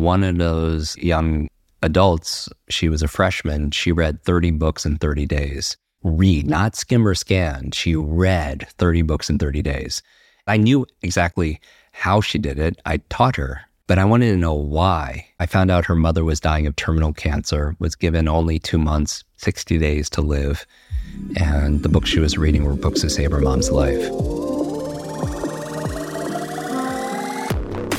one of those young adults, she was a freshman, she read 30 books in 30 days. Read, not skim or scan. She read 30 books in 30 days. I knew exactly how she did it. I taught her, but I wanted to know why. I found out her mother was dying of terminal cancer, was given only two months, 60 days to live. And the books she was reading were books to save her mom's life.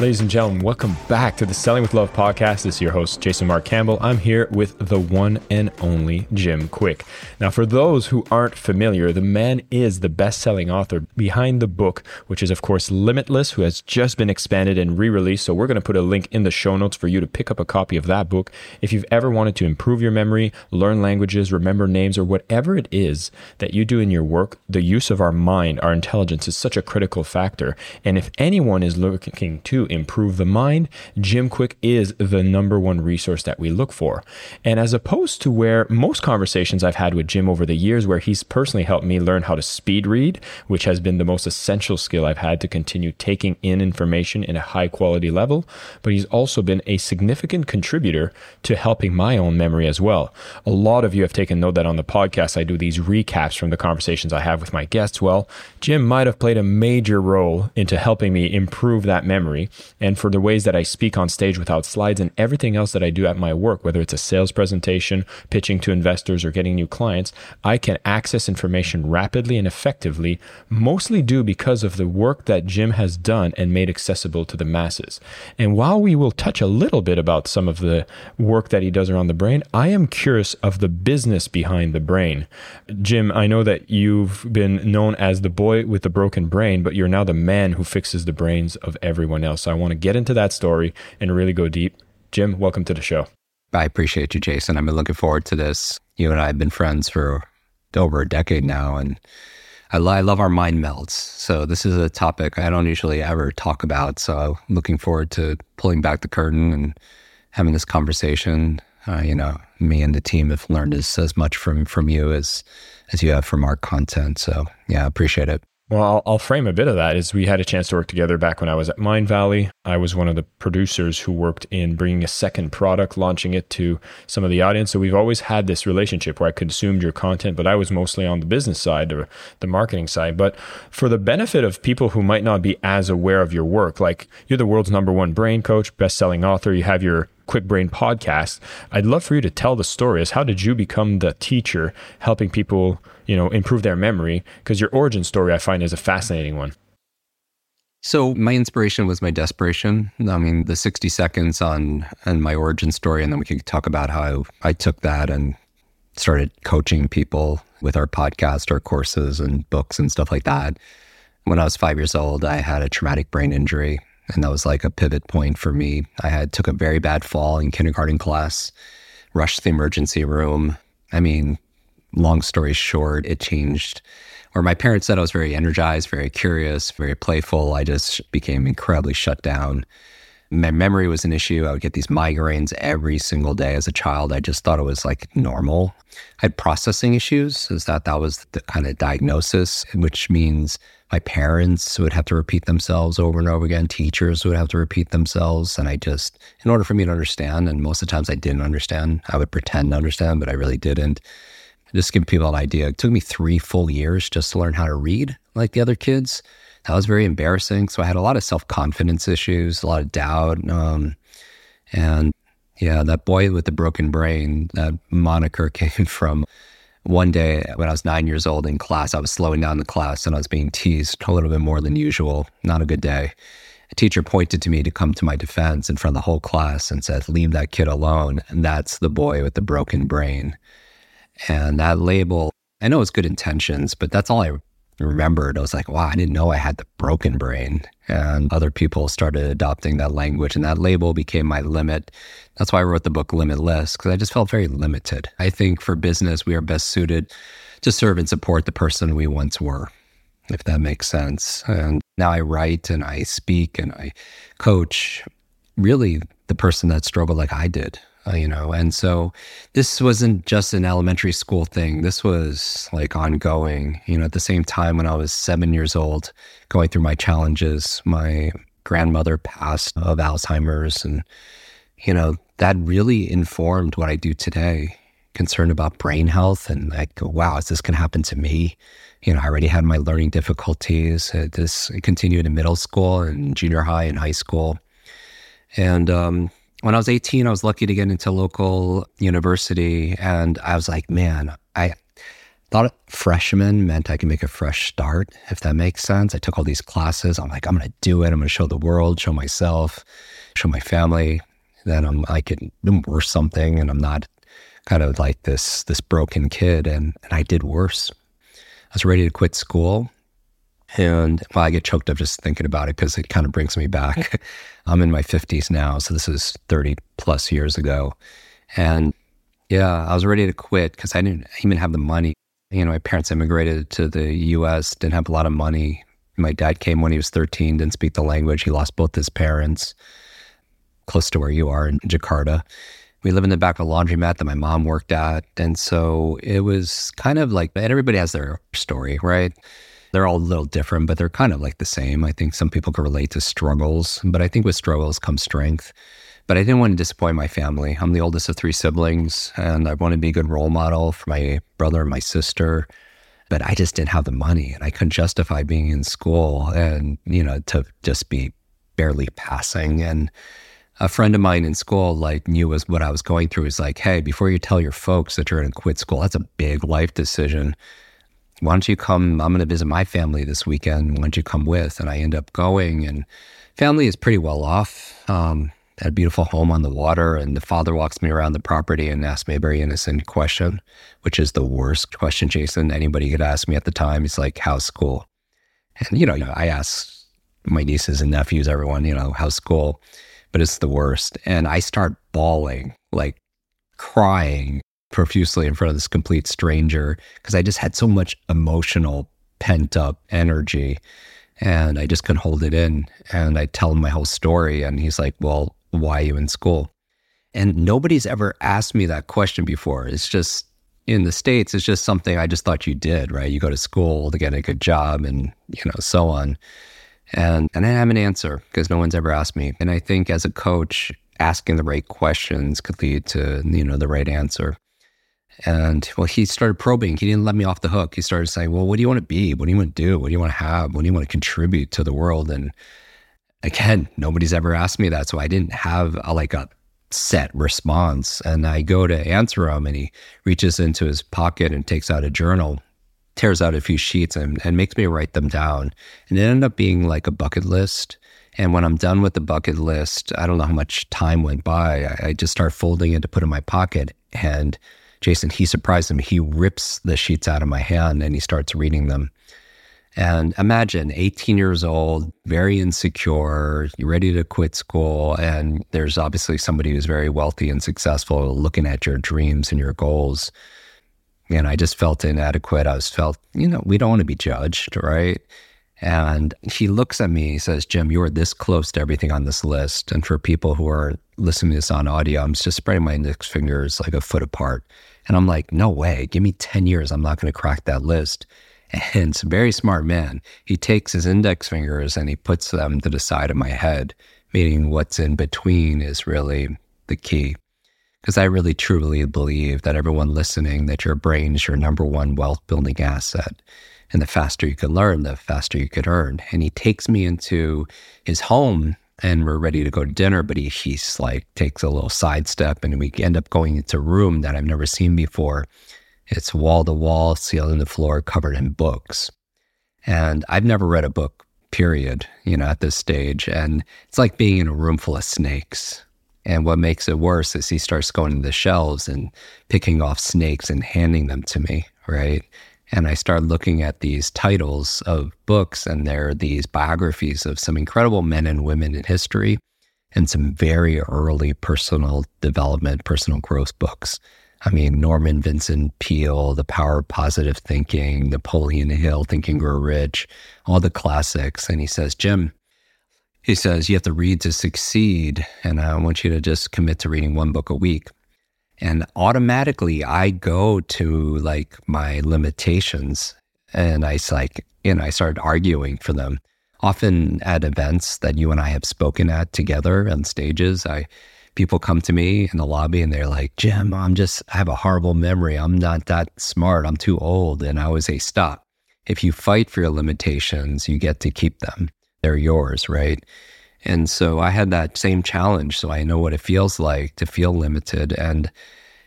Ladies and gentlemen, welcome back to the Selling with Love podcast. This is your host, Jason Marc Campbell. I'm here with the one and only Jim Kwik. Now, for those who aren't familiar, the man is the best selling author behind the book, which is, of course, Limitless, who has just been expanded and re released. So, we're going to put a link in the show notes for you to pick up a copy of that book. If you've ever wanted to improve your memory, learn languages, remember names, or whatever it is that you do in your work, the use of our mind, our intelligence is such a critical factor. And if anyone is looking to improve the mind, Jim Kwik is the number one resource that we look for. And as opposed to where most conversations I've had with Jim over the years, where he's personally helped me learn how to speed read, which has been the most essential skill I've had to continue taking in information in a high quality level, but he's also been a significant contributor to helping my own memory as well. A lot of you have taken note that on the podcast, I do these recaps from the conversations I have with my guests. Well, Jim might have played a major role into helping me improve that memory and for the ways that I speak on stage without slides and everything else that I do at my work, whether it's a sales presentation, pitching to investors, or getting new clients, I can access information rapidly and effectively, mostly due because of the work that Jim has done and made accessible to the masses. And while we will touch a little bit about some of the work that he does around the brain, I am curious of the business behind the brain. Jim, I know that you've been known as the boy with the broken brain, but you're now the man who fixes the brains of everyone else. I want to get into that story and really go deep. Jim, welcome to the show. I appreciate you, Jason. I've been looking forward to this. You and I have been friends for over a decade now, and I, love our mind melds. So this is a topic I don't usually ever talk about. So I'm looking forward to pulling back the curtain and having this conversation. Uh, you know, me and the team have learned as, as much from from you as as you have from our content. So yeah, I appreciate it. Well, I'll, I'll, frame a bit of that. Is we had a chance to work together back when I was at Mindvalley. I was one of the producers who worked in bringing a second product, launching it to some of the audience. So we've always had this relationship where I consumed your content, but I was mostly on the business side or the marketing side. But for the benefit of people who might not be as aware of your work, like you're the world's number one brain coach, best-selling author, you have your Kwik Brain podcast. I'd love for you to tell the story. Is how did you become the teacher helping people, you know, improve their memory? Because your origin story I find is a fascinating one. So my inspiration was my desperation. I mean, the 60 seconds on on my origin story, and then we could talk about how I took that and started coaching people with our podcast, our courses and books and stuff like that. When I was five years old, I had a traumatic brain injury and that was like a pivot point for me. I had took a very bad fall in kindergarten class, rushed to the emergency room. I mean, long story short, it changed. Or my parents said I was very energized, very curious, very playful. I just became incredibly shut down. My memory was an issue. I would get these migraines every single day as a child. I just thought it was like normal. I had processing issues, is that that was the kind of diagnosis, which means my parents would have to repeat themselves over and over again. Teachers would have to repeat themselves. And I just, in order for me to understand, and most of the times I didn't understand, I would pretend to understand, but I really didn't. Just give people an idea. It took me three full years just to learn how to read like the other kids. That was very embarrassing. So I had a lot of self confidence issues, a lot of doubt. Um, and yeah, that boy with the broken brain, that moniker came from one day when I was nine years old in class, I was slowing down the class and I was being teased a little bit more than usual. Not a good day. A teacher pointed to me to come to my defense in front of the whole class and said, Leave that kid alone. And that's the boy with the broken brain. And that label, I know it's good intentions, but that's all I remembered. I was like, wow, I didn't know I had the broken brain. And other people started adopting that language, and that label became my limit. That's why I wrote the book Limitless, because I just felt very limited. I think for business, we are best suited to serve and support the person we once were, if that makes sense. And now I write and I speak and I coach really the person that struggled like I did, uh, you know. And so this wasn't just an elementary school thing. This was like ongoing, you know, at the same time when I was seven years old, going through my challenges, my grandmother passed of Alzheimer's. And, you know, that really informed what I do today, concerned about brain health. And like, wow, is this going to happen to me? You know, I already had my learning difficulties. Uh, this continued in middle school and junior high and high school. And um, when I was 18, I was lucky to get into local university. And I was like, man, I thought freshman meant I could make a fresh start, if that makes sense. I took all these classes. I'm like, I'm going to do it. I'm going to show the world, show myself, show my family that I'm, I can do worse something and I'm not kind of like this, this broken kid. And, and I did worse. I was ready to quit school. And well, I get choked up just thinking about it because it kind of brings me back. I'm in my 50s now, so this is 30 plus years ago. And yeah, I was ready to quit because I didn't even have the money. You know, my parents immigrated to the US, didn't have a lot of money. My dad came when he was 13, didn't speak the language. He lost both his parents close to where you are in Jakarta. We live in the back of a laundromat that my mom worked at. And so it was kind of like, and everybody has their story, right? They're all a little different, but they're kind of like the same. I think some people can relate to struggles, but I think with struggles comes strength. But I didn't want to disappoint my family. I'm the oldest of three siblings, and I wanted to be a good role model for my brother and my sister. But I just didn't have the money, and I couldn't justify being in school and, you know, to just be barely passing. And a friend of mine in school like knew was what I was going through. He's like, hey, before you tell your folks that you're going to quit school, that's a big life decision why don't you come? I'm going to visit my family this weekend. Why don't you come with? And I end up going, and family is pretty well off. Um, had a beautiful home on the water, and the father walks me around the property and asks me a very innocent question, which is the worst question, Jason, anybody could ask me at the time. It's like, how's school? And, you know, I ask my nieces and nephews, everyone, you know, how's school? But it's the worst. And I start bawling, like crying profusely in front of this complete stranger because I just had so much emotional pent up energy and I just couldn't hold it in. And I tell him my whole story, and he's like, Well, why are you in school? And nobody's ever asked me that question before. It's just in the States, it's just something I just thought you did, right? You go to school to get a good job and, you know, so on. And, and I have an answer because no one's ever asked me. And I think as a coach, asking the right questions could lead to, you know, the right answer. And well, he started probing. He didn't let me off the hook. He started saying, Well, what do you want to be? What do you want to do? What do you want to have? What do you want to contribute to the world? And again, nobody's ever asked me that. So I didn't have a, like a set response. And I go to answer him, and he reaches into his pocket and takes out a journal, tears out a few sheets, and, and makes me write them down. And it ended up being like a bucket list. And when I'm done with the bucket list, I don't know how much time went by. I, I just start folding it to put in my pocket. And Jason, he surprised him. He rips the sheets out of my hand and he starts reading them. And imagine 18 years old, very insecure, you're ready to quit school. And there's obviously somebody who's very wealthy and successful looking at your dreams and your goals. And I just felt inadequate. I was felt, you know, we don't want to be judged, right? And he looks at me, he says, Jim, you are this close to everything on this list. And for people who are listening to this on audio, I'm just spreading my index fingers like a foot apart. And I'm like, no way, give me 10 years. I'm not going to crack that list. And it's a very smart man. He takes his index fingers and he puts them to the side of my head, meaning what's in between is really the key. Because I really truly believe that everyone listening, that your brain is your number one wealth building asset. And the faster you can learn, the faster you could earn. And he takes me into his home and we're ready to go to dinner, but he, he's like takes a little sidestep and we end up going into a room that I've never seen before. It's wall to wall, ceiling to floor, covered in books. And I've never read a book, period, you know, at this stage. And it's like being in a room full of snakes. And what makes it worse is he starts going to the shelves and picking off snakes and handing them to me, right? And I started looking at these titles of books, and there are these biographies of some incredible men and women in history and some very early personal development, personal growth books. I mean, Norman Vincent Peale, The Power of Positive Thinking, Napoleon Hill, Think and Grow Rich, all the classics. And he says, Jim, he says, you have to read to succeed. And I want you to just commit to reading one book a week. And automatically I go to like my limitations and I like, know, I started arguing for them. Often at events that you and I have spoken at together on stages, I people come to me in the lobby and they're like, Jim, I'm just, I have a horrible memory. I'm not that smart. I'm too old. And I always say, stop. If you fight for your limitations, you get to keep them. They're yours, right? And so I had that same challenge. So I know what it feels like to feel limited. And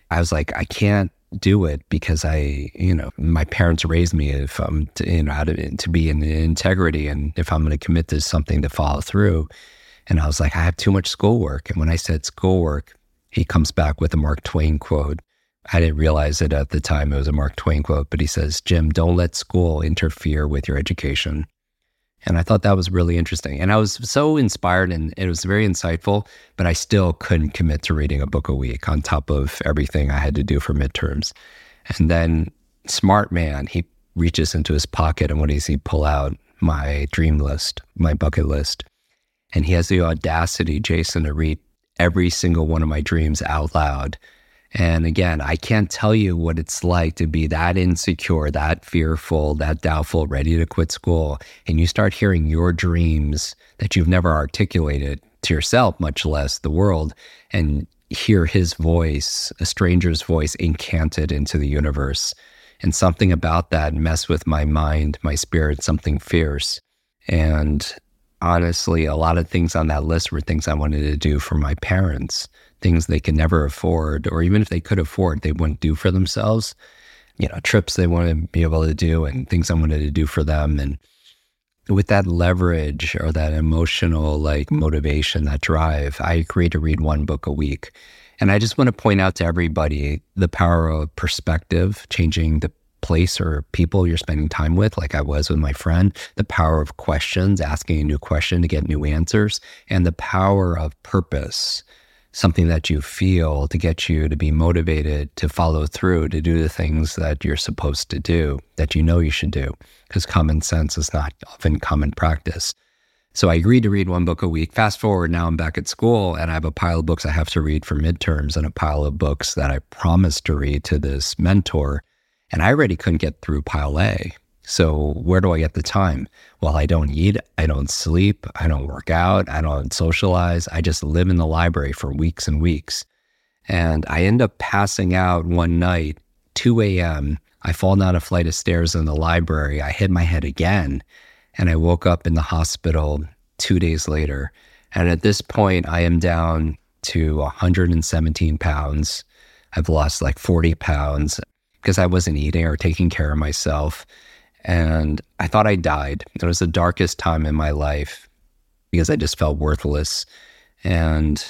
I was like, I can't do it because I, you know, my parents raised me if I'm, to, you know, to, to be in integrity and if I'm going to commit to something to follow through. And I was like, I have too much schoolwork. And when I said schoolwork, he comes back with a Mark Twain quote. I didn't realize it at the time it was a Mark Twain quote, but he says, Jim, don't let school interfere with your education. And I thought that was really interesting. And I was so inspired and it was very insightful, but I still couldn't commit to reading a book a week on top of everything I had to do for midterms. And then, smart man, he reaches into his pocket and what does he pull out? My dream list, my bucket list. And he has the audacity, Jason, to read every single one of my dreams out loud and again, I can't tell you what it's like to be that insecure, that fearful, that doubtful, ready to quit school. And you start hearing your dreams that you've never articulated to yourself, much less the world, and hear his voice, a stranger's voice, incanted into the universe. And something about that messed with my mind, my spirit, something fierce. And honestly, a lot of things on that list were things I wanted to do for my parents things they could never afford, or even if they could afford, they wouldn't do for themselves. You know, trips they want to be able to do and things I wanted to do for them. And with that leverage or that emotional like motivation, that drive, I agreed to read one book a week. And I just want to point out to everybody the power of perspective, changing the place or people you're spending time with, like I was with my friend, the power of questions, asking a new question to get new answers, and the power of purpose something that you feel to get you to be motivated to follow through, to do the things that you're supposed to do, that you know you should do, because common sense is not often common practice. So I agreed to read one book a week. Fast forward, now I'm back at school and I have a pile of books I have to read for midterms and a pile of books that I promised to read to this mentor. And I already couldn't get through pile A. So where do I get the time? Well, I don't eat, I don't sleep, I don't work out, I don't socialize. I just live in the library for weeks and weeks. And I end up passing out one night, 2 a.m. I fall down a flight of stairs in the library. I hit my head again. And I woke up in the hospital two days later. And at this point, I am down to 117 pounds. I've lost like 40 pounds because I wasn't eating or taking care of myself. And I thought I died. It was the darkest time in my life because I just felt worthless. And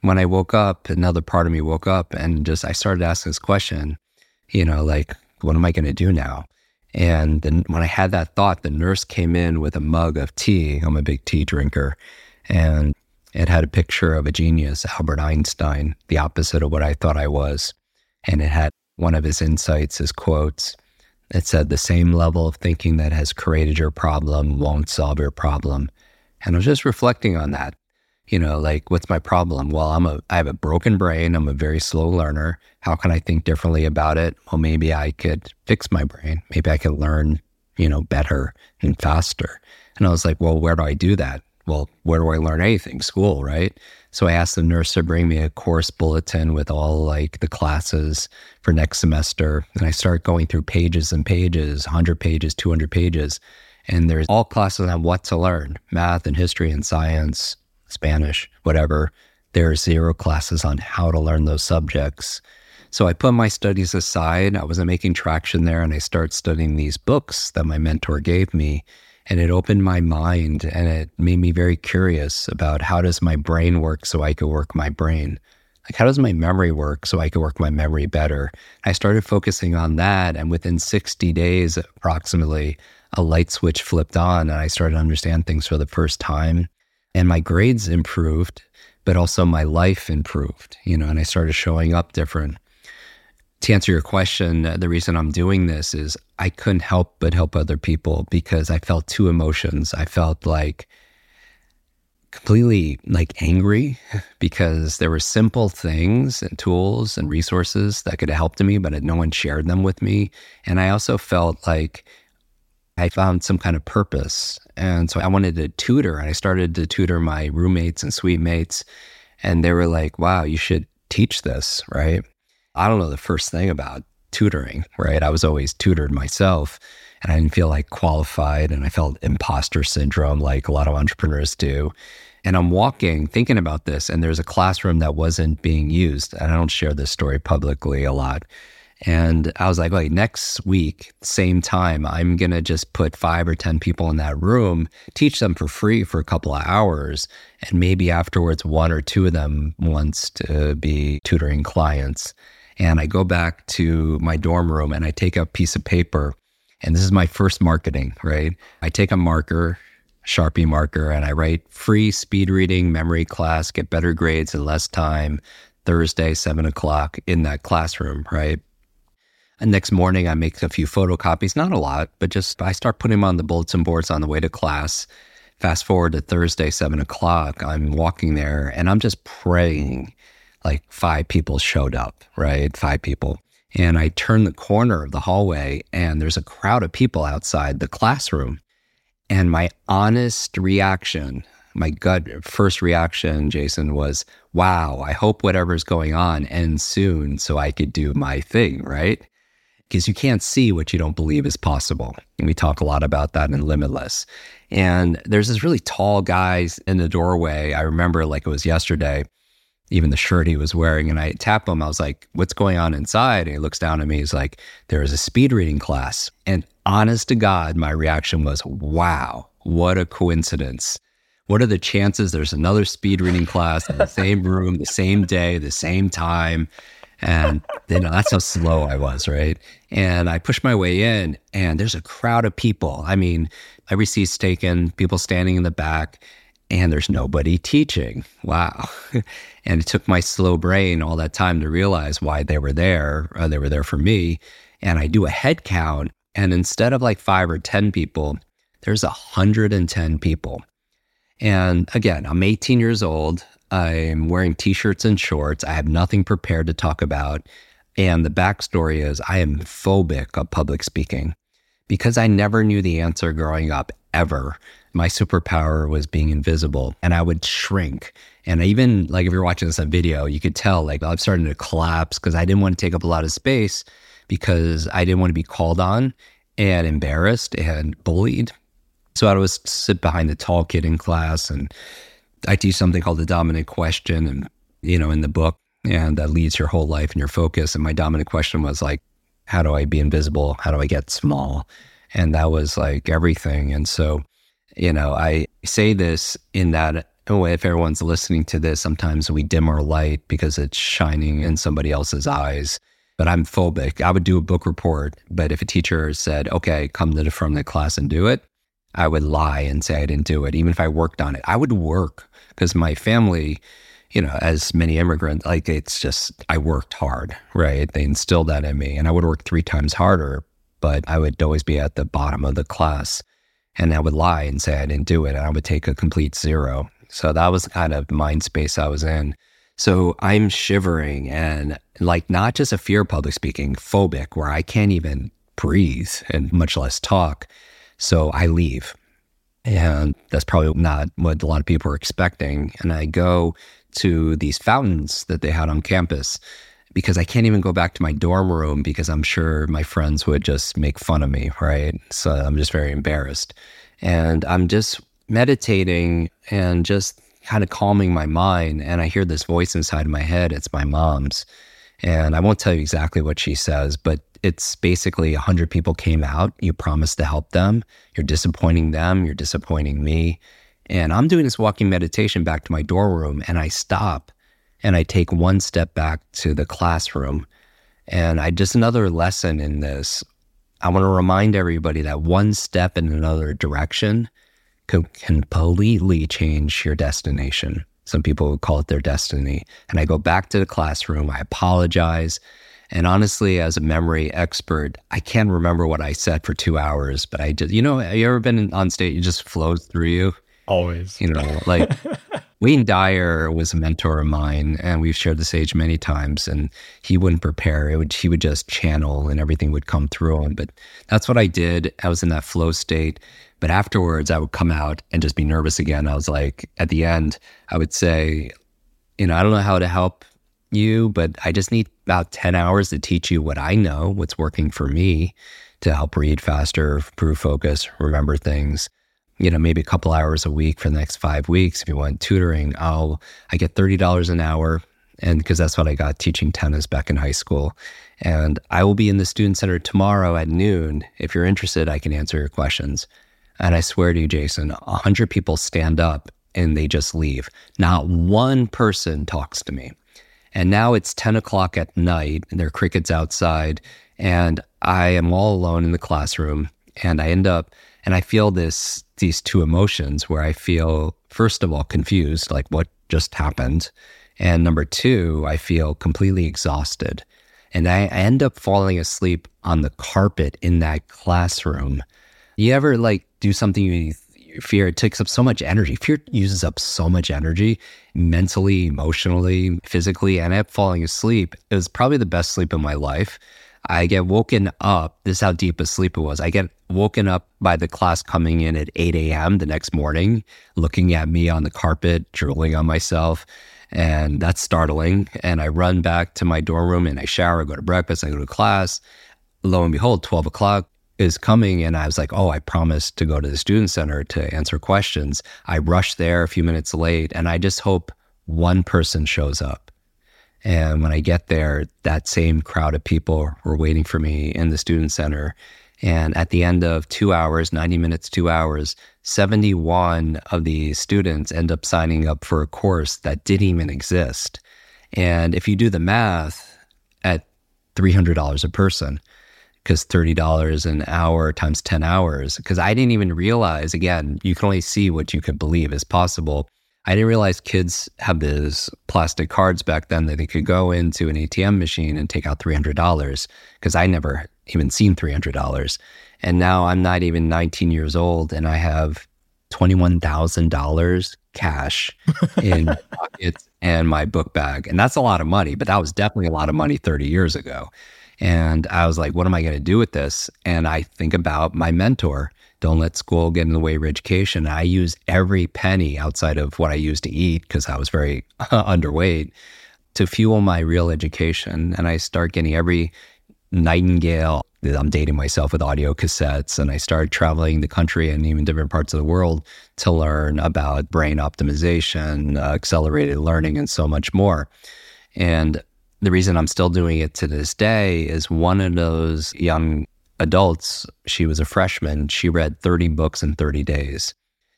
when I woke up, another part of me woke up and just I started asking this question, you know, like, what am I going to do now? And then when I had that thought, the nurse came in with a mug of tea. I'm a big tea drinker. And it had a picture of a genius, Albert Einstein, the opposite of what I thought I was. And it had one of his insights, his quotes. It said the same level of thinking that has created your problem won't solve your problem. And I was just reflecting on that. You know, like what's my problem? Well, I'm a I have a broken brain. I'm a very slow learner. How can I think differently about it? Well, maybe I could fix my brain. Maybe I could learn, you know, better and faster. And I was like, well, where do I do that? Well, where do I learn anything? School, right? So I asked the nurse to bring me a course bulletin with all like the classes for next semester. And I start going through pages and pages, 100 pages, 200 pages. And there's all classes on what to learn math and history and science, Spanish, whatever. There are zero classes on how to learn those subjects. So I put my studies aside. I wasn't making traction there. And I start studying these books that my mentor gave me and it opened my mind and it made me very curious about how does my brain work so I could work my brain? Like how does my memory work so I could work my memory better? I started focusing on that and within 60 days approximately a light switch flipped on and I started to understand things for the first time. And my grades improved but also my life improved you know and I started showing up different to answer your question, uh, the reason I'm doing this is I couldn't help but help other people because I felt two emotions. I felt like completely like angry because there were simple things and tools and resources that could have helped me, but no one shared them with me. And I also felt like I found some kind of purpose. And so I wanted to tutor and I started to tutor my roommates and suite mates. And they were like, wow, you should teach this, right? I don't know the first thing about tutoring, right? I was always tutored myself and I didn't feel like qualified and I felt imposter syndrome like a lot of entrepreneurs do. And I'm walking thinking about this, and there's a classroom that wasn't being used. And I don't share this story publicly a lot. And I was like, wait, next week, same time, I'm going to just put five or 10 people in that room, teach them for free for a couple of hours. And maybe afterwards, one or two of them wants to be tutoring clients. And I go back to my dorm room and I take a piece of paper. And this is my first marketing, right? I take a marker, Sharpie marker, and I write free speed reading memory class, get better grades in less time, Thursday, seven o'clock in that classroom, right? And next morning, I make a few photocopies, not a lot, but just I start putting them on the bulletin boards on the way to class. Fast forward to Thursday, seven o'clock, I'm walking there and I'm just praying like five people showed up, right? Five people. And I turn the corner of the hallway and there's a crowd of people outside the classroom. And my honest reaction, my gut first reaction, Jason, was, wow, I hope whatever's going on ends soon so I could do my thing, right? Because you can't see what you don't believe is possible. And we talk a lot about that in Limitless. And there's this really tall guy in the doorway. I remember like it was yesterday even the shirt he was wearing. And I tap him. I was like, what's going on inside? And he looks down at me. He's like, there is a speed reading class. And honest to God, my reaction was, wow, what a coincidence. What are the chances there's another speed reading class in the same room, the same day, the same time? And you know, that's how slow I was, right? And I push my way in, and there's a crowd of people. I mean, every seat's taken, people standing in the back and there's nobody teaching. Wow. and it took my slow brain all that time to realize why they were there. Uh, they were there for me. And I do a head count. And instead of like five or 10 people, there's 110 people. And again, I'm 18 years old. I'm wearing t shirts and shorts. I have nothing prepared to talk about. And the backstory is I am phobic of public speaking because I never knew the answer growing up ever my superpower was being invisible and I would shrink. And even like if you're watching this on video, you could tell like I'm starting to collapse because I didn't want to take up a lot of space because I didn't want to be called on and embarrassed and bullied. So I would sit behind the tall kid in class and I teach something called the dominant question and you know in the book and that leads your whole life and your focus. And my dominant question was like, how do I be invisible? How do I get small? And that was like everything. And so you know, I say this in that oh, if everyone's listening to this, sometimes we dim our light because it's shining in somebody else's eyes. But I'm phobic. I would do a book report, but if a teacher said, okay, come to the of the class and do it, I would lie and say I didn't do it, even if I worked on it. I would work because my family, you know, as many immigrants, like it's just, I worked hard, right? They instilled that in me and I would work three times harder, but I would always be at the bottom of the class and I would lie and say I didn't do it, and I would take a complete zero. So that was the kind of mind space I was in. So I'm shivering and like not just a fear of public speaking, phobic, where I can't even breathe and much less talk. So I leave. And that's probably not what a lot of people are expecting. And I go to these fountains that they had on campus because I can't even go back to my dorm room because I'm sure my friends would just make fun of me, right? So I'm just very embarrassed. And I'm just meditating and just kind of calming my mind. And I hear this voice inside my head. It's my mom's. And I won't tell you exactly what she says, but it's basically 100 people came out. You promised to help them. You're disappointing them. You're disappointing me. And I'm doing this walking meditation back to my dorm room and I stop and I take one step back to the classroom. And I just another lesson in this. I want to remind everybody that one step in another direction can completely change your destination. Some people would call it their destiny. And I go back to the classroom, I apologize, And honestly, as a memory expert, I can't remember what I said for two hours, but I just, you know, have you ever been on stage? It just flows through you. Always. You know, like Wayne Dyer was a mentor of mine, and we've shared the stage many times. And he wouldn't prepare; it would he would just channel, and everything would come through him. But that's what I did. I was in that flow state. But afterwards, I would come out and just be nervous again. I was like, at the end, I would say, you know, I don't know how to help you, but I just need about 10 hours to teach you what I know, what's working for me to help read faster, improve focus, remember things. You know, maybe a couple hours a week for the next five weeks. If you want tutoring, I'll I get thirty dollars an hour, and because that's what I got teaching tennis back in high school. And I will be in the student center tomorrow at noon. If you're interested, I can answer your questions. And I swear to you, Jason, a hundred people stand up and they just leave. Not one person talks to me. And now it's 10 o'clock at night and there are crickets outside. And I am all alone in the classroom. And I end up, and I feel this, these two emotions where I feel, first of all, confused, like what just happened. And number two, I feel completely exhausted. And I end up falling asleep on the carpet in that classroom. You ever like do something you fear it takes up so much energy. Fear uses up so much energy mentally, emotionally, physically, and I'm falling asleep. It was probably the best sleep of my life. I get woken up. This is how deep a sleep it was. I get woken up by the class coming in at 8 a.m. the next morning, looking at me on the carpet, drooling on myself. And that's startling. And I run back to my dorm room and I shower, I go to breakfast, I go to class. Lo and behold, 12 o'clock, is coming and I was like, "Oh, I promised to go to the student center to answer questions." I rush there a few minutes late and I just hope one person shows up. And when I get there, that same crowd of people were waiting for me in the student center. And at the end of 2 hours, 90 minutes, 2 hours, 71 of the students end up signing up for a course that didn't even exist. And if you do the math at $300 a person, because $30 an hour times 10 hours, because I didn't even realize, again, you can only see what you could believe is possible. I didn't realize kids have these plastic cards back then that they could go into an ATM machine and take out $300 because I never even seen $300. And now I'm not even 19 years old and I have $21,000 cash in pockets and my book bag. And that's a lot of money, but that was definitely a lot of money 30 years ago. And I was like, what am I going to do with this? And I think about my mentor. Don't let school get in the way of education. I use every penny outside of what I used to eat because I was very underweight to fuel my real education. And I start getting every nightingale. I'm dating myself with audio cassettes, and I started traveling the country and even different parts of the world to learn about brain optimization, uh, accelerated learning, and so much more. And the reason I'm still doing it to this day is one of those young adults, she was a freshman, she read 30 books in 30 days.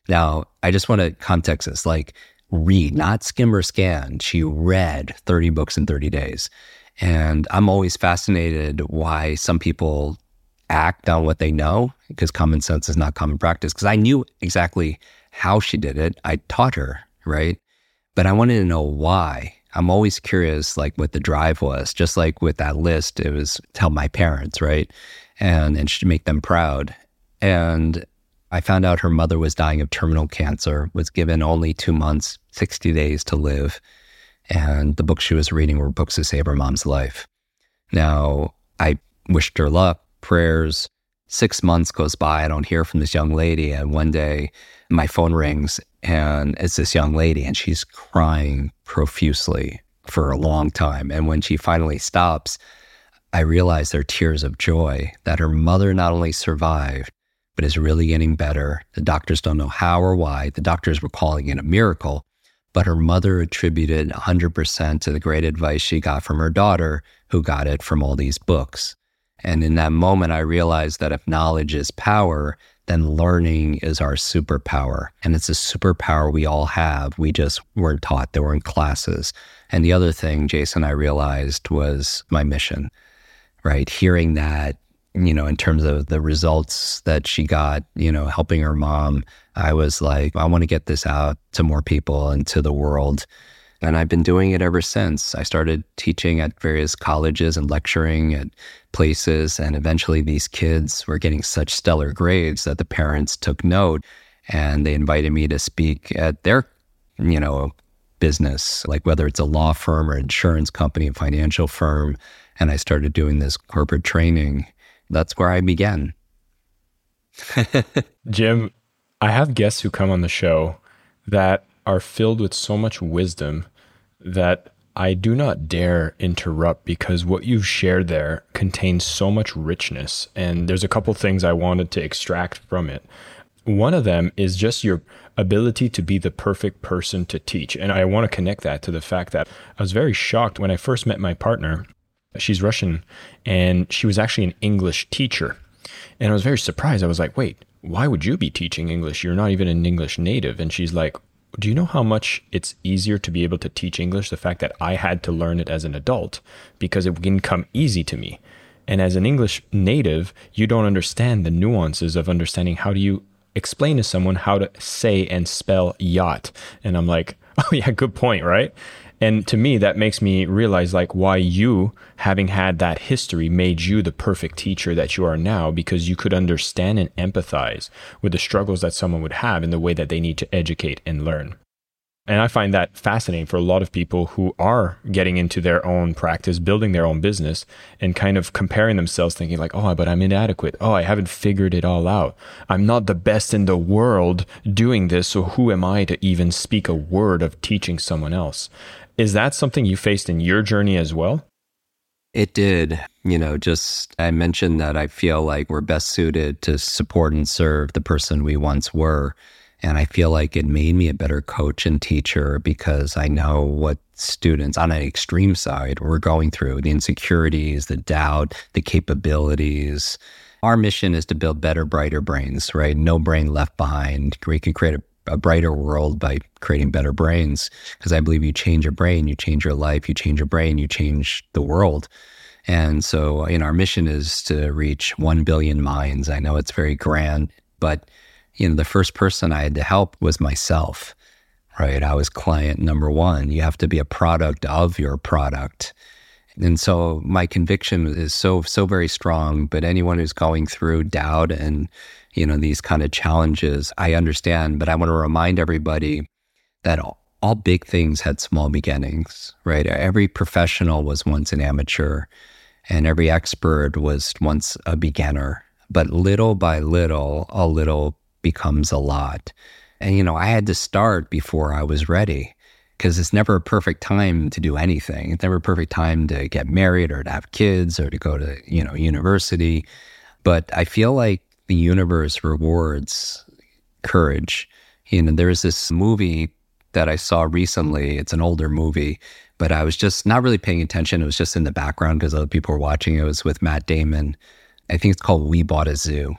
Now, I just want to context this like read, not skim or scan. She read 30 books in 30 days. And I'm always fascinated why some people act on what they know because common sense is not common practice. Because I knew exactly how she did it, I taught her, right? But I wanted to know why. I'm always curious, like what the drive was. Just like with that list, it was tell my parents, right, and and she'd make them proud. And I found out her mother was dying of terminal cancer, was given only two months, 60 days to live. And the books she was reading were books to save her mom's life. Now, I wished her luck, prayers. Six months goes by, I don't hear from this young lady. And one day my phone rings and it's this young lady and she's crying profusely for a long time. And when she finally stops, I realize they're tears of joy that her mother not only survived, but is really getting better. The doctors don't know how or why. The doctors were calling it a miracle, but her mother attributed 100% to the great advice she got from her daughter, who got it from all these books. And in that moment, I realized that if knowledge is power, then learning is our superpower. And it's a superpower we all have. We just weren't taught, there weren't classes. And the other thing, Jason, I realized was my mission, right? Hearing that, you know, in terms of the results that she got, you know, helping her mom, I was like, I want to get this out to more people and to the world. And I've been doing it ever since. I started teaching at various colleges and lecturing at places. And eventually, these kids were getting such stellar grades that the parents took note and they invited me to speak at their, you know, business, like whether it's a law firm or insurance company, a financial firm. And I started doing this corporate training. That's where I began. Jim, I have guests who come on the show that are filled with so much wisdom that I do not dare interrupt because what you've shared there contains so much richness. And there's a couple things I wanted to extract from it. One of them is just your ability to be the perfect person to teach. And I want to connect that to the fact that I was very shocked when I first met my partner. She's Russian and she was actually an English teacher. And I was very surprised. I was like, wait, why would you be teaching English? You're not even an English native. And she's like, do you know how much it's easier to be able to teach English? The fact that I had to learn it as an adult because it didn't come easy to me. And as an English native, you don't understand the nuances of understanding how do you explain to someone how to say and spell yacht. And I'm like, oh, yeah, good point, right? And to me, that makes me realize like why you, having had that history, made you the perfect teacher that you are now because you could understand and empathize with the struggles that someone would have in the way that they need to educate and learn. And I find that fascinating for a lot of people who are getting into their own practice, building their own business, and kind of comparing themselves, thinking, like, oh, but I'm inadequate. Oh, I haven't figured it all out. I'm not the best in the world doing this. So who am I to even speak a word of teaching someone else? Is that something you faced in your journey as well? It did. You know, just I mentioned that I feel like we're best suited to support and serve the person we once were. And I feel like it made me a better coach and teacher because I know what students on an extreme side were going through the insecurities, the doubt, the capabilities. Our mission is to build better, brighter brains, right? No brain left behind. We can create a a brighter world by creating better brains. Because I believe you change your brain, you change your life, you change your brain, you change the world. And so, you know, our mission is to reach 1 billion minds. I know it's very grand, but, you know, the first person I had to help was myself, right? I was client number one. You have to be a product of your product. And so my conviction is so, so very strong. But anyone who's going through doubt and you know, these kind of challenges. I understand, but I want to remind everybody that all, all big things had small beginnings, right? Every professional was once an amateur and every expert was once a beginner. But little by little, a little becomes a lot. And, you know, I had to start before I was ready because it's never a perfect time to do anything. It's never a perfect time to get married or to have kids or to go to, you know, university. But I feel like the universe rewards courage. You know, there's this movie that I saw recently. It's an older movie, but I was just not really paying attention. It was just in the background because other people were watching. It was with Matt Damon. I think it's called We Bought a Zoo.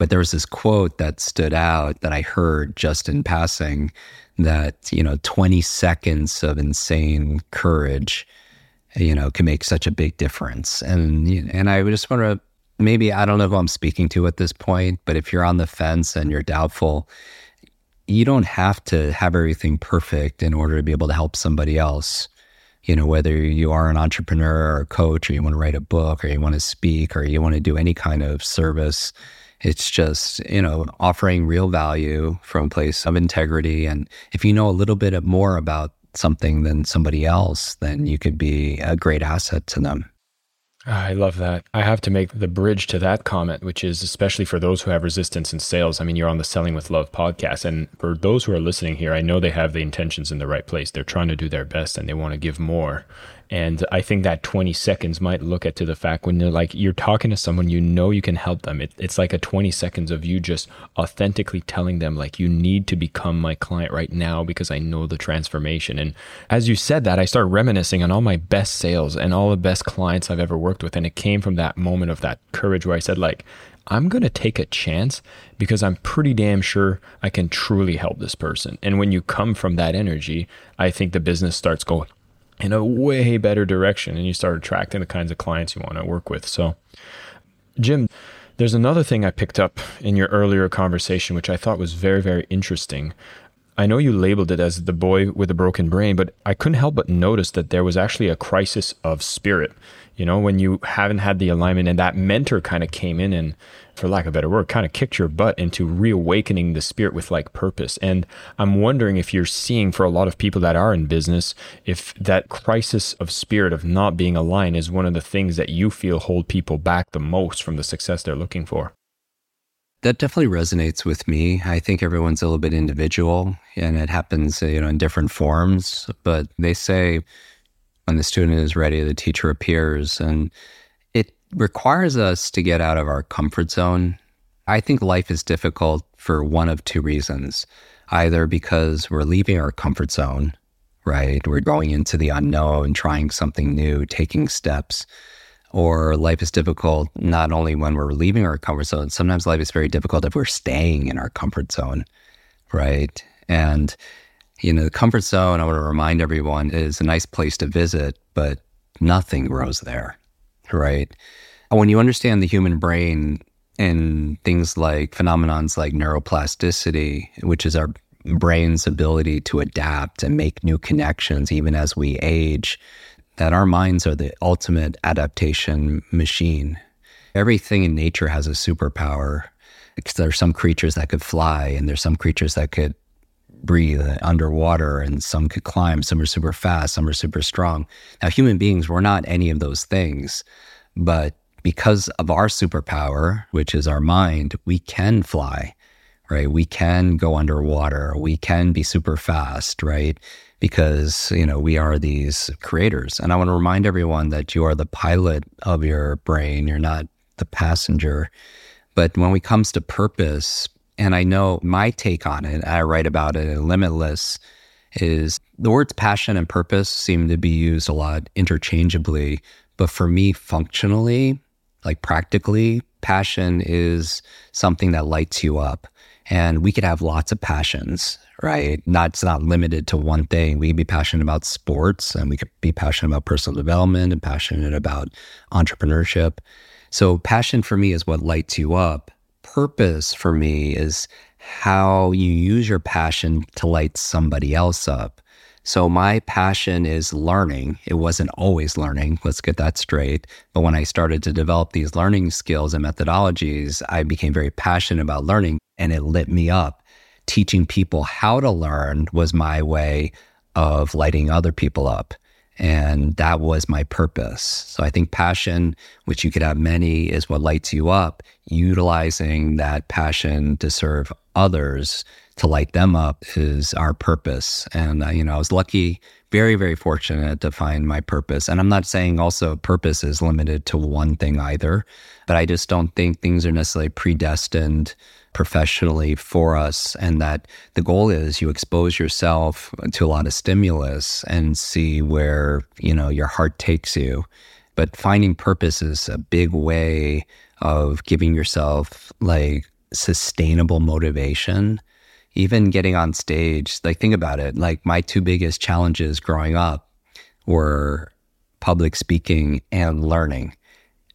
But there was this quote that stood out that I heard just in mm. passing that, you know, 20 seconds of insane courage, you know, can make such a big difference. And, and I just want to maybe I don't know who I'm speaking to at this point, but if you're on the fence and you're doubtful, you don't have to have everything perfect in order to be able to help somebody else. You know, whether you are an entrepreneur or a coach, or you want to write a book, or you want to speak, or you want to do any kind of service, it's just, you know, offering real value from a place of integrity. And if you know a little bit more about something than somebody else, then you could be a great asset to them. I love that. I have to make the bridge to that comment, which is especially for those who have resistance in sales. I mean, you're on the Selling with Love podcast. And for those who are listening here, I know they have the intentions in the right place. They're trying to do their best and they want to give more. And I think that 20 seconds might look at to the fact when you're like, you're talking to someone, you know, you can help them. It, it's like a 20 seconds of you just authentically telling them, like, you need to become my client right now because I know the transformation. And as you said that, I started reminiscing on all my best sales and all the best clients I've ever worked with. And it came from that moment of that courage where I said, like, I'm going to take a chance because I'm pretty damn sure I can truly help this person. And when you come from that energy, I think the business starts going in a way better direction and you start attracting the kinds of clients you want to work with. So, Jim, there's another thing I picked up in your earlier conversation, which I thought was very, very interesting. I know you labeled it as the boy with a broken brain, but I couldn't help but notice that there was actually a crisis of spirit. You know, when you haven't had the alignment and that mentor kind of came in and, for lack of a better word, kind of kicked your butt into reawakening the spirit with like purpose. And I'm wondering if you're seeing for a lot of people that are in business, if that crisis of spirit of not being aligned is one of the things that you feel hold people back the most from the success they're looking for. That definitely resonates with me. I think everyone's a little bit individual and it happens, you know, in different forms. But they say when the student is ready, the teacher appears. And it requires us to get out of our comfort zone. I think life is difficult for one of two reasons either because we're leaving our comfort zone, right? We're going into the unknown, trying something new, taking steps or life is difficult not only when we're leaving our comfort zone, sometimes life is very difficult if we're staying in our comfort zone, right? And, you know, the comfort zone, I want to remind everyone, is a nice place to visit, but nothing grows there, right? When you understand the human brain and things like phenomenons like neuroplasticity, which is our brain's ability to adapt and make new connections even as we age, that our minds are the ultimate adaptation machine. Everything in nature has a superpower. There are some creatures that could fly, and there's some creatures that could breathe underwater, and some could climb. Some are super fast, some are super strong. Now, human beings, we're not any of those things, but because of our superpower, which is our mind, we can fly, right? We can go underwater. We can be super fast, right? because you know we are these creators and i want to remind everyone that you are the pilot of your brain you're not the passenger but when it comes to purpose and i know my take on it i write about it in limitless is the words passion and purpose seem to be used a lot interchangeably but for me functionally like practically passion is something that lights you up and we could have lots of passions right? Not it's not limited to one thing. We can be passionate about sports and we could be passionate about personal development and passionate about entrepreneurship. So passion for me is what lights you up. Purpose for me is how you use your passion to light somebody else up. So my passion is learning. It wasn't always learning. Let's get that straight. But when I started to develop these learning skills and methodologies, I became very passionate about learning and it lit me up teaching people how to learn was my way of lighting other people up. And that was my purpose. So I think passion, which you could have many, is what lights you up. Utilizing that passion to serve others, to light them up, is our purpose. And, uh, you know, I was lucky, very, very fortunate to find my purpose. And I'm not saying also purpose is limited to one thing either, but I just don't think things are necessarily predestined professionally for us and that the goal is you expose yourself to a lot of stimulus and see where you know your heart takes you. But finding purpose is a big way of giving yourself like sustainable motivation. Even getting on stage like think about it like my two biggest challenges growing up were public speaking and learning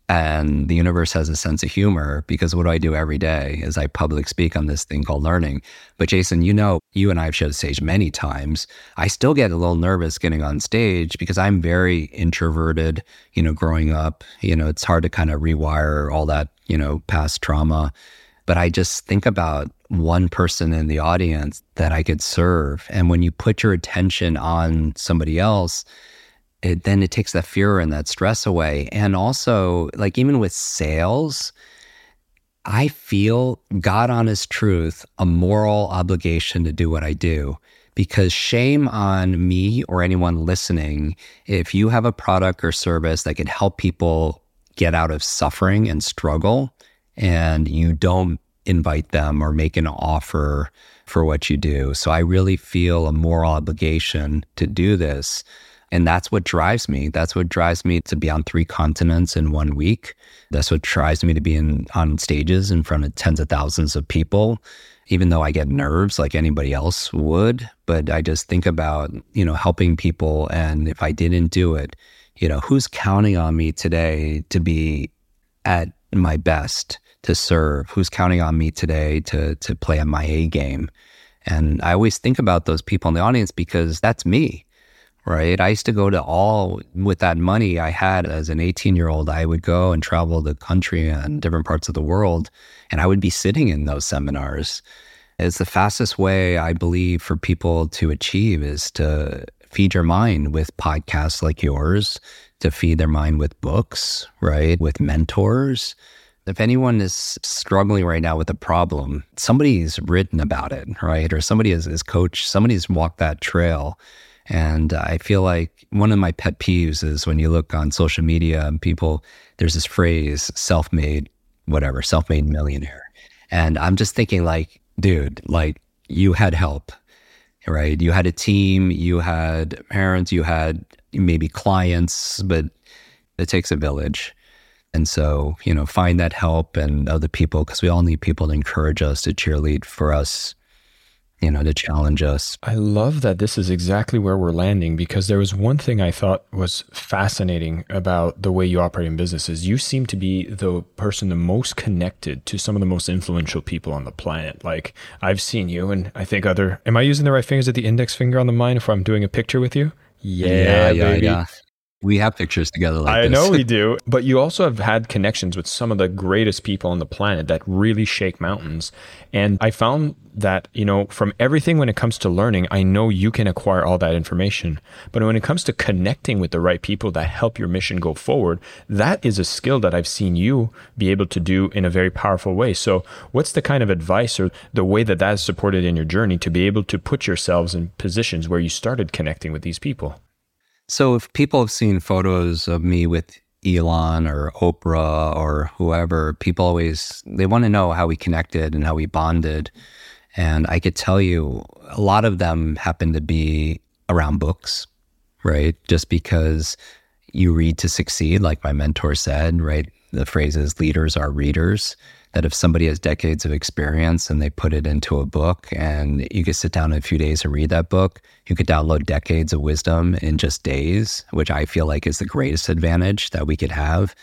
and the universe has a sense of humor because what do I do every day is I public speak on this thing called learning. But Jason, you know, you and I have shared stage many times. I still get a little nervous getting on stage because I'm very introverted, you know, growing up. You know, it's hard to kind of rewire all that, you know, past trauma. But I just think about one person in the audience that I could serve. And when you put your attention on somebody else, it, then it takes that fear and that stress away. And also, like even with sales, I feel God honest truth, a moral obligation to do what I do. Because shame on me or anyone listening if you have a product or service that can help people get out of suffering and struggle, and you don't invite them or make an offer for what you do. So I really feel a moral obligation to do this. And that's what drives me. That's what drives me to be on three continents in one week. That's what drives me to be in on stages in front of tens of thousands of people, even though I get nerves like anybody else would. But I just think about, you know, helping people. And if I didn't do it, you know, who's counting on me today to be at my best to serve? Who's counting on me today to to play at my A game? And I always think about those people in the audience because that's me, right? I used to go to all with that money I had as an 18 year old. I would go and travel the country and different parts of the world, and I would be sitting in those seminars. It's the fastest way, I believe, for people to achieve is to feed your mind with podcasts like yours, to feed their mind with books, right? With mentors. If anyone is struggling right now with a problem, somebody's written about it, right? Or somebody is, is coached, somebody's walked that trail. And I feel like one of my pet peeves is when you look on social media and people, there's this phrase, self made, whatever, self made millionaire. And I'm just thinking, like, dude, like, you had help, right? You had a team, you had parents, you had maybe clients, but it takes a village. And so, you know, find that help and other people because we all need people to encourage us, to cheerlead for us, you know, to challenge us. I love that this is exactly where we're landing because there was one thing I thought was fascinating about the way you operate in businesses. You seem to be the person the most connected to some of the most influential people on the planet. Like I've seen you and I think other am I using the right fingers at the index finger on the mind if I'm doing a picture with you? Yeah, yeah, baby. yeah. We have pictures together like I this. know we do. But you also have had connections with some of the greatest people on the planet that really shake mountains. And I found that, you know, from everything when it comes to learning, I know you can acquire all that information. But when it comes to connecting with the right people that help your mission go forward, that is a skill that I've seen you be able to do in a very powerful way. So, what's the kind of advice or the way that that is supported in your journey to be able to put yourselves in positions where you started connecting with these people? So if people have seen photos of me with Elon or Oprah or whoever, people always they want to know how we connected and how we bonded. And I could tell you a lot of them happen to be around books, right? Just because you read to succeed, like my mentor said, right? The phrase is leaders are readers that if somebody has decades of experience and they put it into a book and you could sit down in a few days and read that book, you could download decades of wisdom in just days, which I feel like is the greatest advantage that we could have.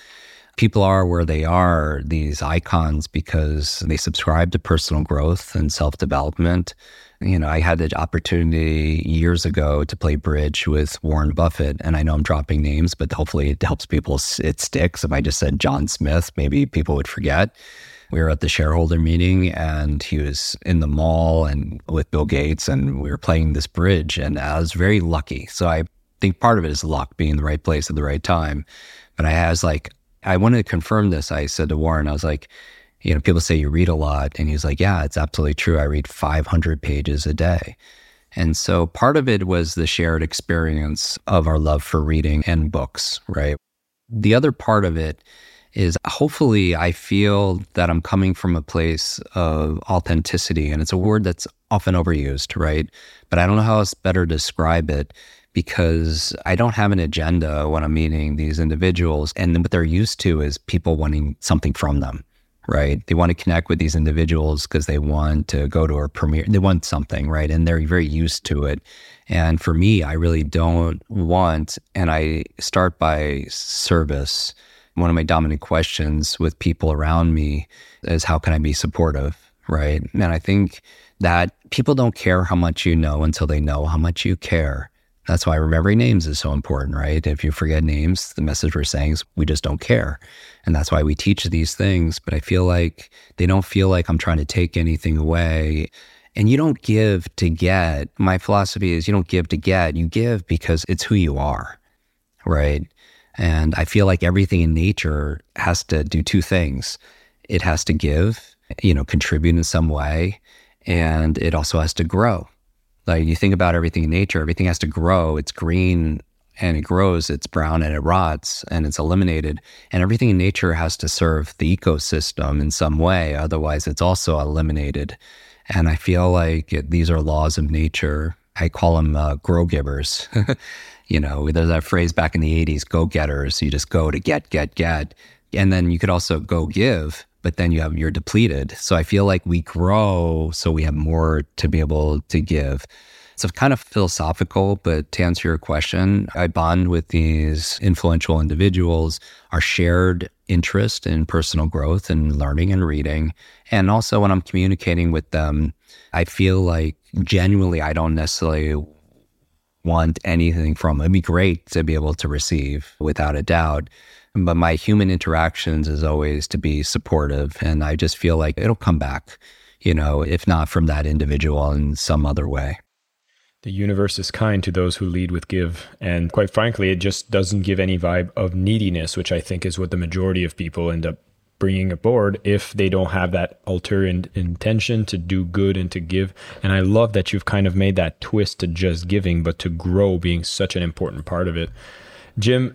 People are where they are, these icons, because they subscribe to personal growth and self development. You know, I had the opportunity years ago to play bridge with Warren Buffett, and I know I'm dropping names, but hopefully it helps people. It sticks. If I just said John Smith, maybe people would forget we were at the shareholder meeting and he was in the mall and with Bill Gates and we were playing this bridge and I was very lucky. So I think part of it is luck being in the right place at the right time. But I was like, I wanted to confirm this. I said to Warren, I was like, you know, people say you read a lot. And he's like, yeah, it's absolutely true. I read 500 pages a day. And so part of it was the shared experience of our love for reading and books, right? The other part of it is hopefully I feel that I'm coming from a place of authenticity. And it's a word that's often overused, right? But I don't know how else better describe it because I don't have an agenda when I'm meeting these individuals. And what they're used to is people wanting something from them, right? They want to connect with these individuals because they want to go to a premiere. They want something, right? And they're very used to it. And for me, I really don't want, and I start by service one of my dominant questions with people around me is how can I be supportive? Right. And I think that people don't care how much you know until they know how much you care. That's why remembering names is so important, right? If you forget names, the message we're saying is we just don't care. And that's why we teach these things. But I feel like they don't feel like I'm trying to take anything away. And you don't give to get. My philosophy is you don't give to get, you give because it's who you are, right? And I feel like everything in nature has to do two things it has to give, you know, contribute in some way, and it also has to grow. Like you think about everything in nature, everything has to grow. It's green and it grows, it's brown and it rots and it's eliminated. And everything in nature has to serve the ecosystem in some way. Otherwise, it's also eliminated. And I feel like these are laws of nature. I call them uh, grow givers. You know, there's that phrase back in the 80s go getters. You just go to get, get, get. And then you could also go give, but then you have, you're depleted. So I feel like we grow so we have more to be able to give. It's kind of philosophical, but to answer your question, I bond with these influential individuals, our shared interest in personal growth and learning and reading. And also when I'm communicating with them, I feel like genuinely, I don't necessarily want anything from it. It'd be great to be able to receive without a doubt. But my human interactions is always to be supportive. And I just feel like it'll come back, you know, if not from that individual in some other way. The universe is kind to those who lead with give. And quite frankly, it just doesn't give any vibe of neediness, which I think is what the majority of people end up bringing aboard if they don't have that ulterior intention to do good and to give. And I love that you've kind of made that twist to just giving, but to grow being such an important part of it. Jim,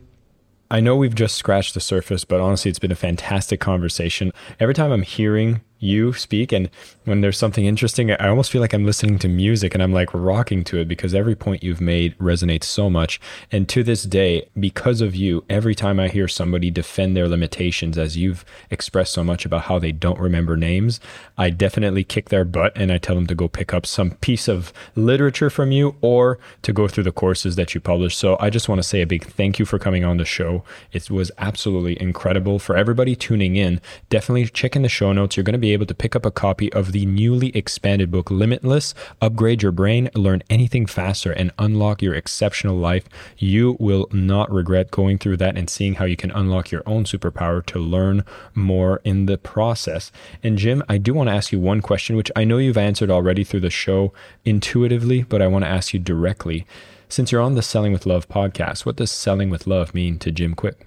I know we've just scratched the surface, but honestly, it's been a fantastic conversation. Every time I'm hearing you speak and when there's something interesting i almost feel like i'm listening to music and i'm like rocking to it because every point you've made resonates so much. And to this day because of you every time i hear somebody defend their limitations as you've expressed so much about how they don't remember names i definitely kick their butt and i tell them to go pick up some piece of literature from you or to go through the courses that you publish so i just want to say a big thank you for coming on the show. It was absolutely incredible. For everybody tuning in definitely check in the show notes. You're going to be be able to pick up a copy of the newly expanded book Limitless Upgrade Your Brain, Learn Anything Faster, and Unlock Your Exceptional Life. You will not regret going through that and seeing how you can unlock your own superpower to learn more in the process. And Jim, I do want to ask you one question, which I know you've answered already through the show intuitively, but I want to ask you directly. Since you're on the Selling with Love podcast, what does selling with love mean to Jim Kwik?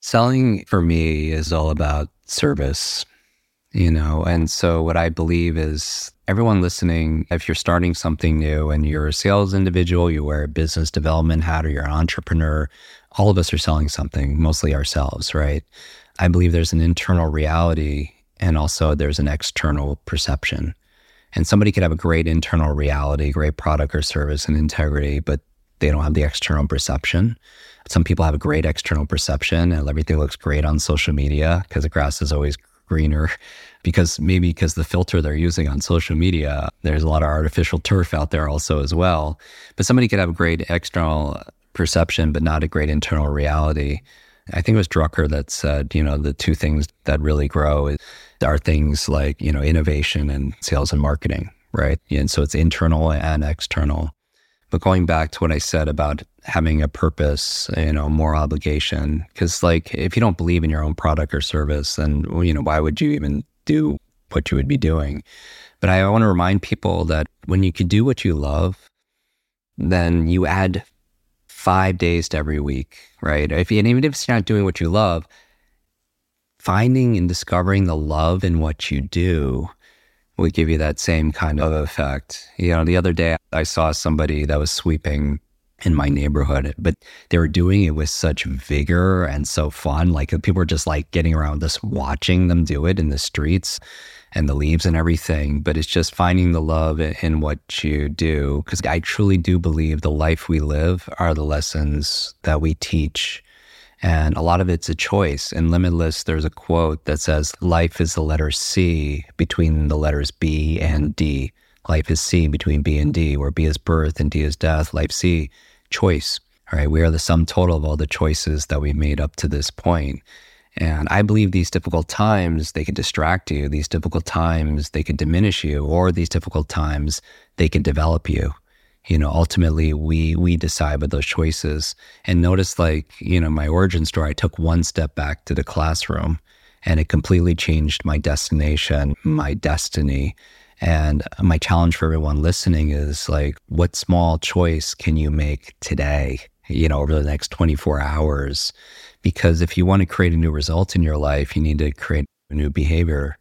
Selling for me is all about service, you know. And so, what I believe is everyone listening, if you're starting something new and you're a sales individual, you wear a business development hat, or you're an entrepreneur, all of us are selling something, mostly ourselves, right? I believe there's an internal reality and also there's an external perception. And somebody could have a great internal reality, great product or service and integrity, but they don't have the external perception. Some people have a great external perception and everything looks great on social media because the grass is always greener because maybe because the filter they're using on social media, there's a lot of artificial turf out there also as well. But somebody could have a great external perception, but not a great internal reality. I think it was Drucker that said, you know, the two things that really grow are things like, you know, innovation and sales and marketing, right? And so it's internal and external. But going back to what I said about having a purpose, you know, more obligation, because like if you don't believe in your own product or service, then, you know, why would you even do what you would be doing? But I want to remind people that when you can do what you love, then you add five days to every week, right? If you, and even if you're not doing what you love, finding and discovering the love in what you do would give you that same kind of effect. You know, the other day I saw somebody that was sweeping in my neighborhood, but they were doing it with such vigor and so fun. Like people were just like getting around just watching them do it in the streets and the leaves and everything. But it's just finding the love in what you do. Cause I truly do believe the life we live are the lessons that we teach and a lot of it's a choice. In Limitless, there's a quote that says, Life is the letter C between the letters B and D. Life is C between B and D, where B is birth and D is death. Life C, choice. All right. We are the sum total of all the choices that we made up to this point. And I believe these difficult times, they can distract you. These difficult times, they can diminish you, or these difficult times, they can develop you you know ultimately we we decide with those choices. And notice like you know my origin story i took one step back to the classroom and it completely changed my destination my destiny. And my challenge for everyone listening is like what small choice can you make today you know over the next 24 hours? Because if you want to create a new result in your life you need to create a new behavior.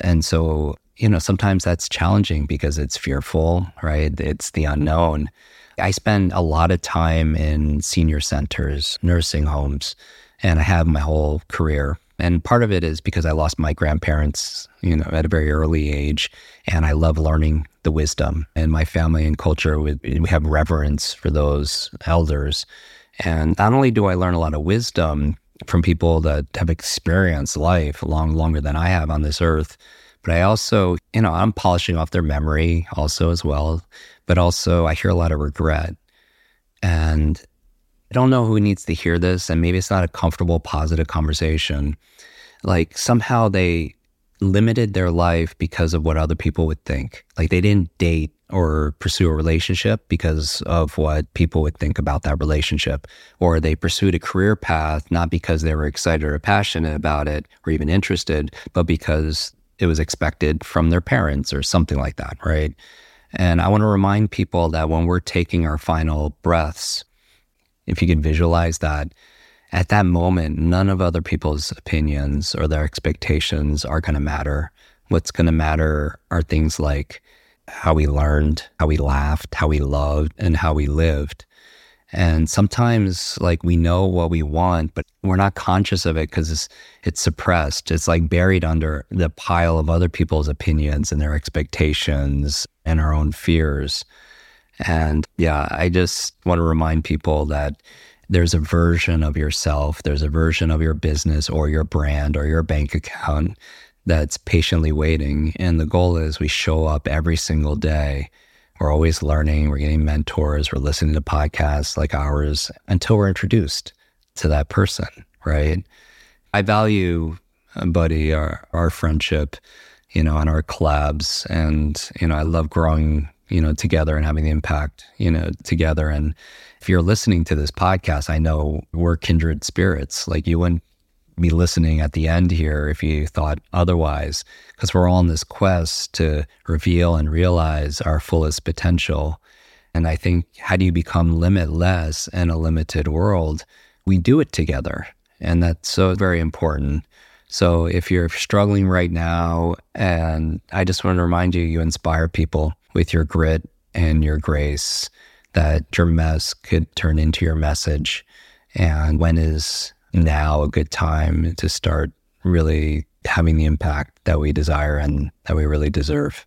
And so you know, sometimes that's challenging because it's fearful, right? It's the unknown. I spend a lot of time in senior centers, nursing homes, and I have my whole career. And part of it is because I lost my grandparents, you know, at a very early age, and I love learning the wisdom. And my family and culture, we, we have reverence for those elders. And not only do I learn a lot of wisdom from people that have experienced life long longer than I have on this earth, but I also, you know, I'm polishing off their memory also as well. But also, I hear a lot of regret. And I don't know who needs to hear this. And maybe it's not a comfortable, positive conversation. Like somehow they limited their life because of what other people would think. Like they didn't date or pursue a relationship because of what people would think about that relationship. Or they pursued a career path not because they were excited or passionate about it or even interested, but because it was expected from their parents or something like that, right? And I want to remind people that when we're taking our final breaths, if you can visualize that, at that moment, none of other people's opinions or their expectations are going to matter. What's going to matter are things like how we learned, how we laughed, how we loved, and how we lived. And sometimes, like, we know what we want, but we're not conscious of it because it's, it's suppressed. It's like buried under the pile of other people's opinions and their expectations and our own fears. And yeah, I just want to remind people that there's a version of yourself, there's a version of your business or your brand or your bank account that's patiently waiting. And the goal is we show up every single day. We're always learning, we're getting mentors, we're listening to podcasts like ours until we're introduced to that person, right? I value, uh, Buddy, our, our friendship, you know, and our collabs. And, you know, I love growing, you know, together and having the impact, you know, together. And if you're listening to this podcast, I know we're kindred spirits. Like you wouldn't be listening at the end here if you thought otherwise, because we're all on this quest to reveal and realize our fullest potential. And I think, how do you become limitless in a limited world? We do it together. And that's so very important. So if you're struggling right now, and I just want to remind you, you inspire people with your grit and your grace, that your mess could turn into your message. And when is now a good time to start really having the impact that we desire and that we really deserve.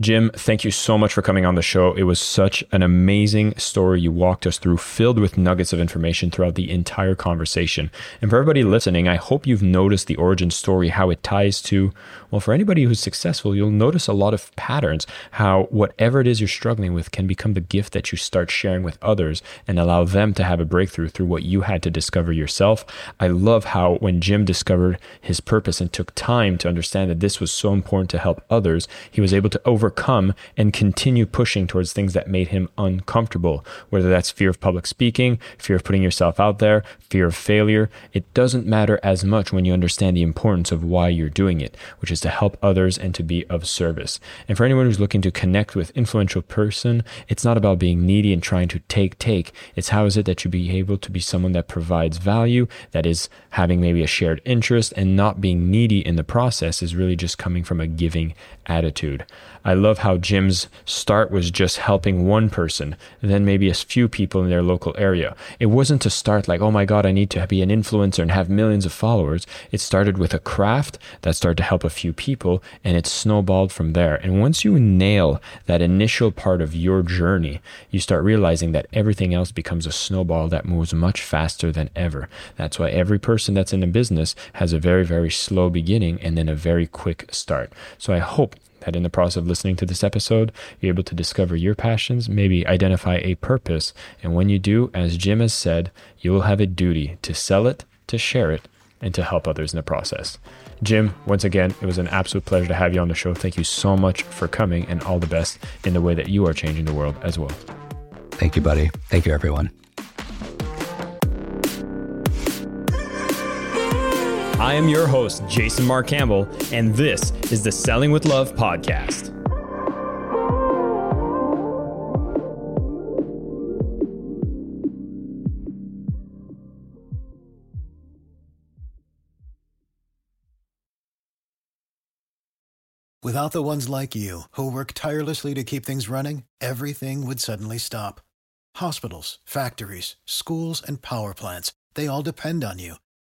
Jim, thank you so much for coming on the show. It was such an amazing story you walked us through, filled with nuggets of information throughout the entire conversation. And for everybody listening, I hope you've noticed the origin story, how it ties to, well, for anybody who's successful, you'll notice a lot of patterns, how whatever it is you're struggling with can become the gift that you start sharing with others and allow them to have a breakthrough through what you had to discover yourself. I love how when Jim discovered his purpose and took time to understand that this was so important to help others, he was able to over overcome and continue pushing towards things that made him uncomfortable, whether that's fear of public speaking, fear of putting yourself out there, fear of failure. It doesn't matter as much when you understand the importance of why you're doing it, which is to help others and to be of service. And for anyone who's looking to connect with influential person, it's not about being needy and trying to take take. It's how is it that you be able to be someone that provides value, that is having maybe a shared interest and not being needy in the process is really just coming from a giving attitude. I love how Jim's start was just helping one person, then maybe a few people in their local area. It wasn't to start like, oh my God, I need to be an influencer and have millions of followers. It started with a craft that started to help a few people and it snowballed from there. And once you nail that initial part of your journey, you start realizing that everything else becomes a snowball that moves much faster than ever. That's why every person that's in a business has a very, very slow beginning and then a very quick start. So I hope that in the process of listening to this episode, you're able to discover your passions, maybe identify a purpose. And when you do, as Jim has said, you will have a duty to sell it, to share it, and to help others in the process. Jim, once again, it was an absolute pleasure to have you on the show. Thank you so much for coming and all the best in the way that you are changing the world as well. Thank you, buddy. Thank you, everyone. I am your host, Jason Marc Campbell, and this is the Selling with Love podcast. Without the ones like you, who work tirelessly to keep things running, everything would suddenly stop. Hospitals, factories, schools, and power plants, they all depend on you.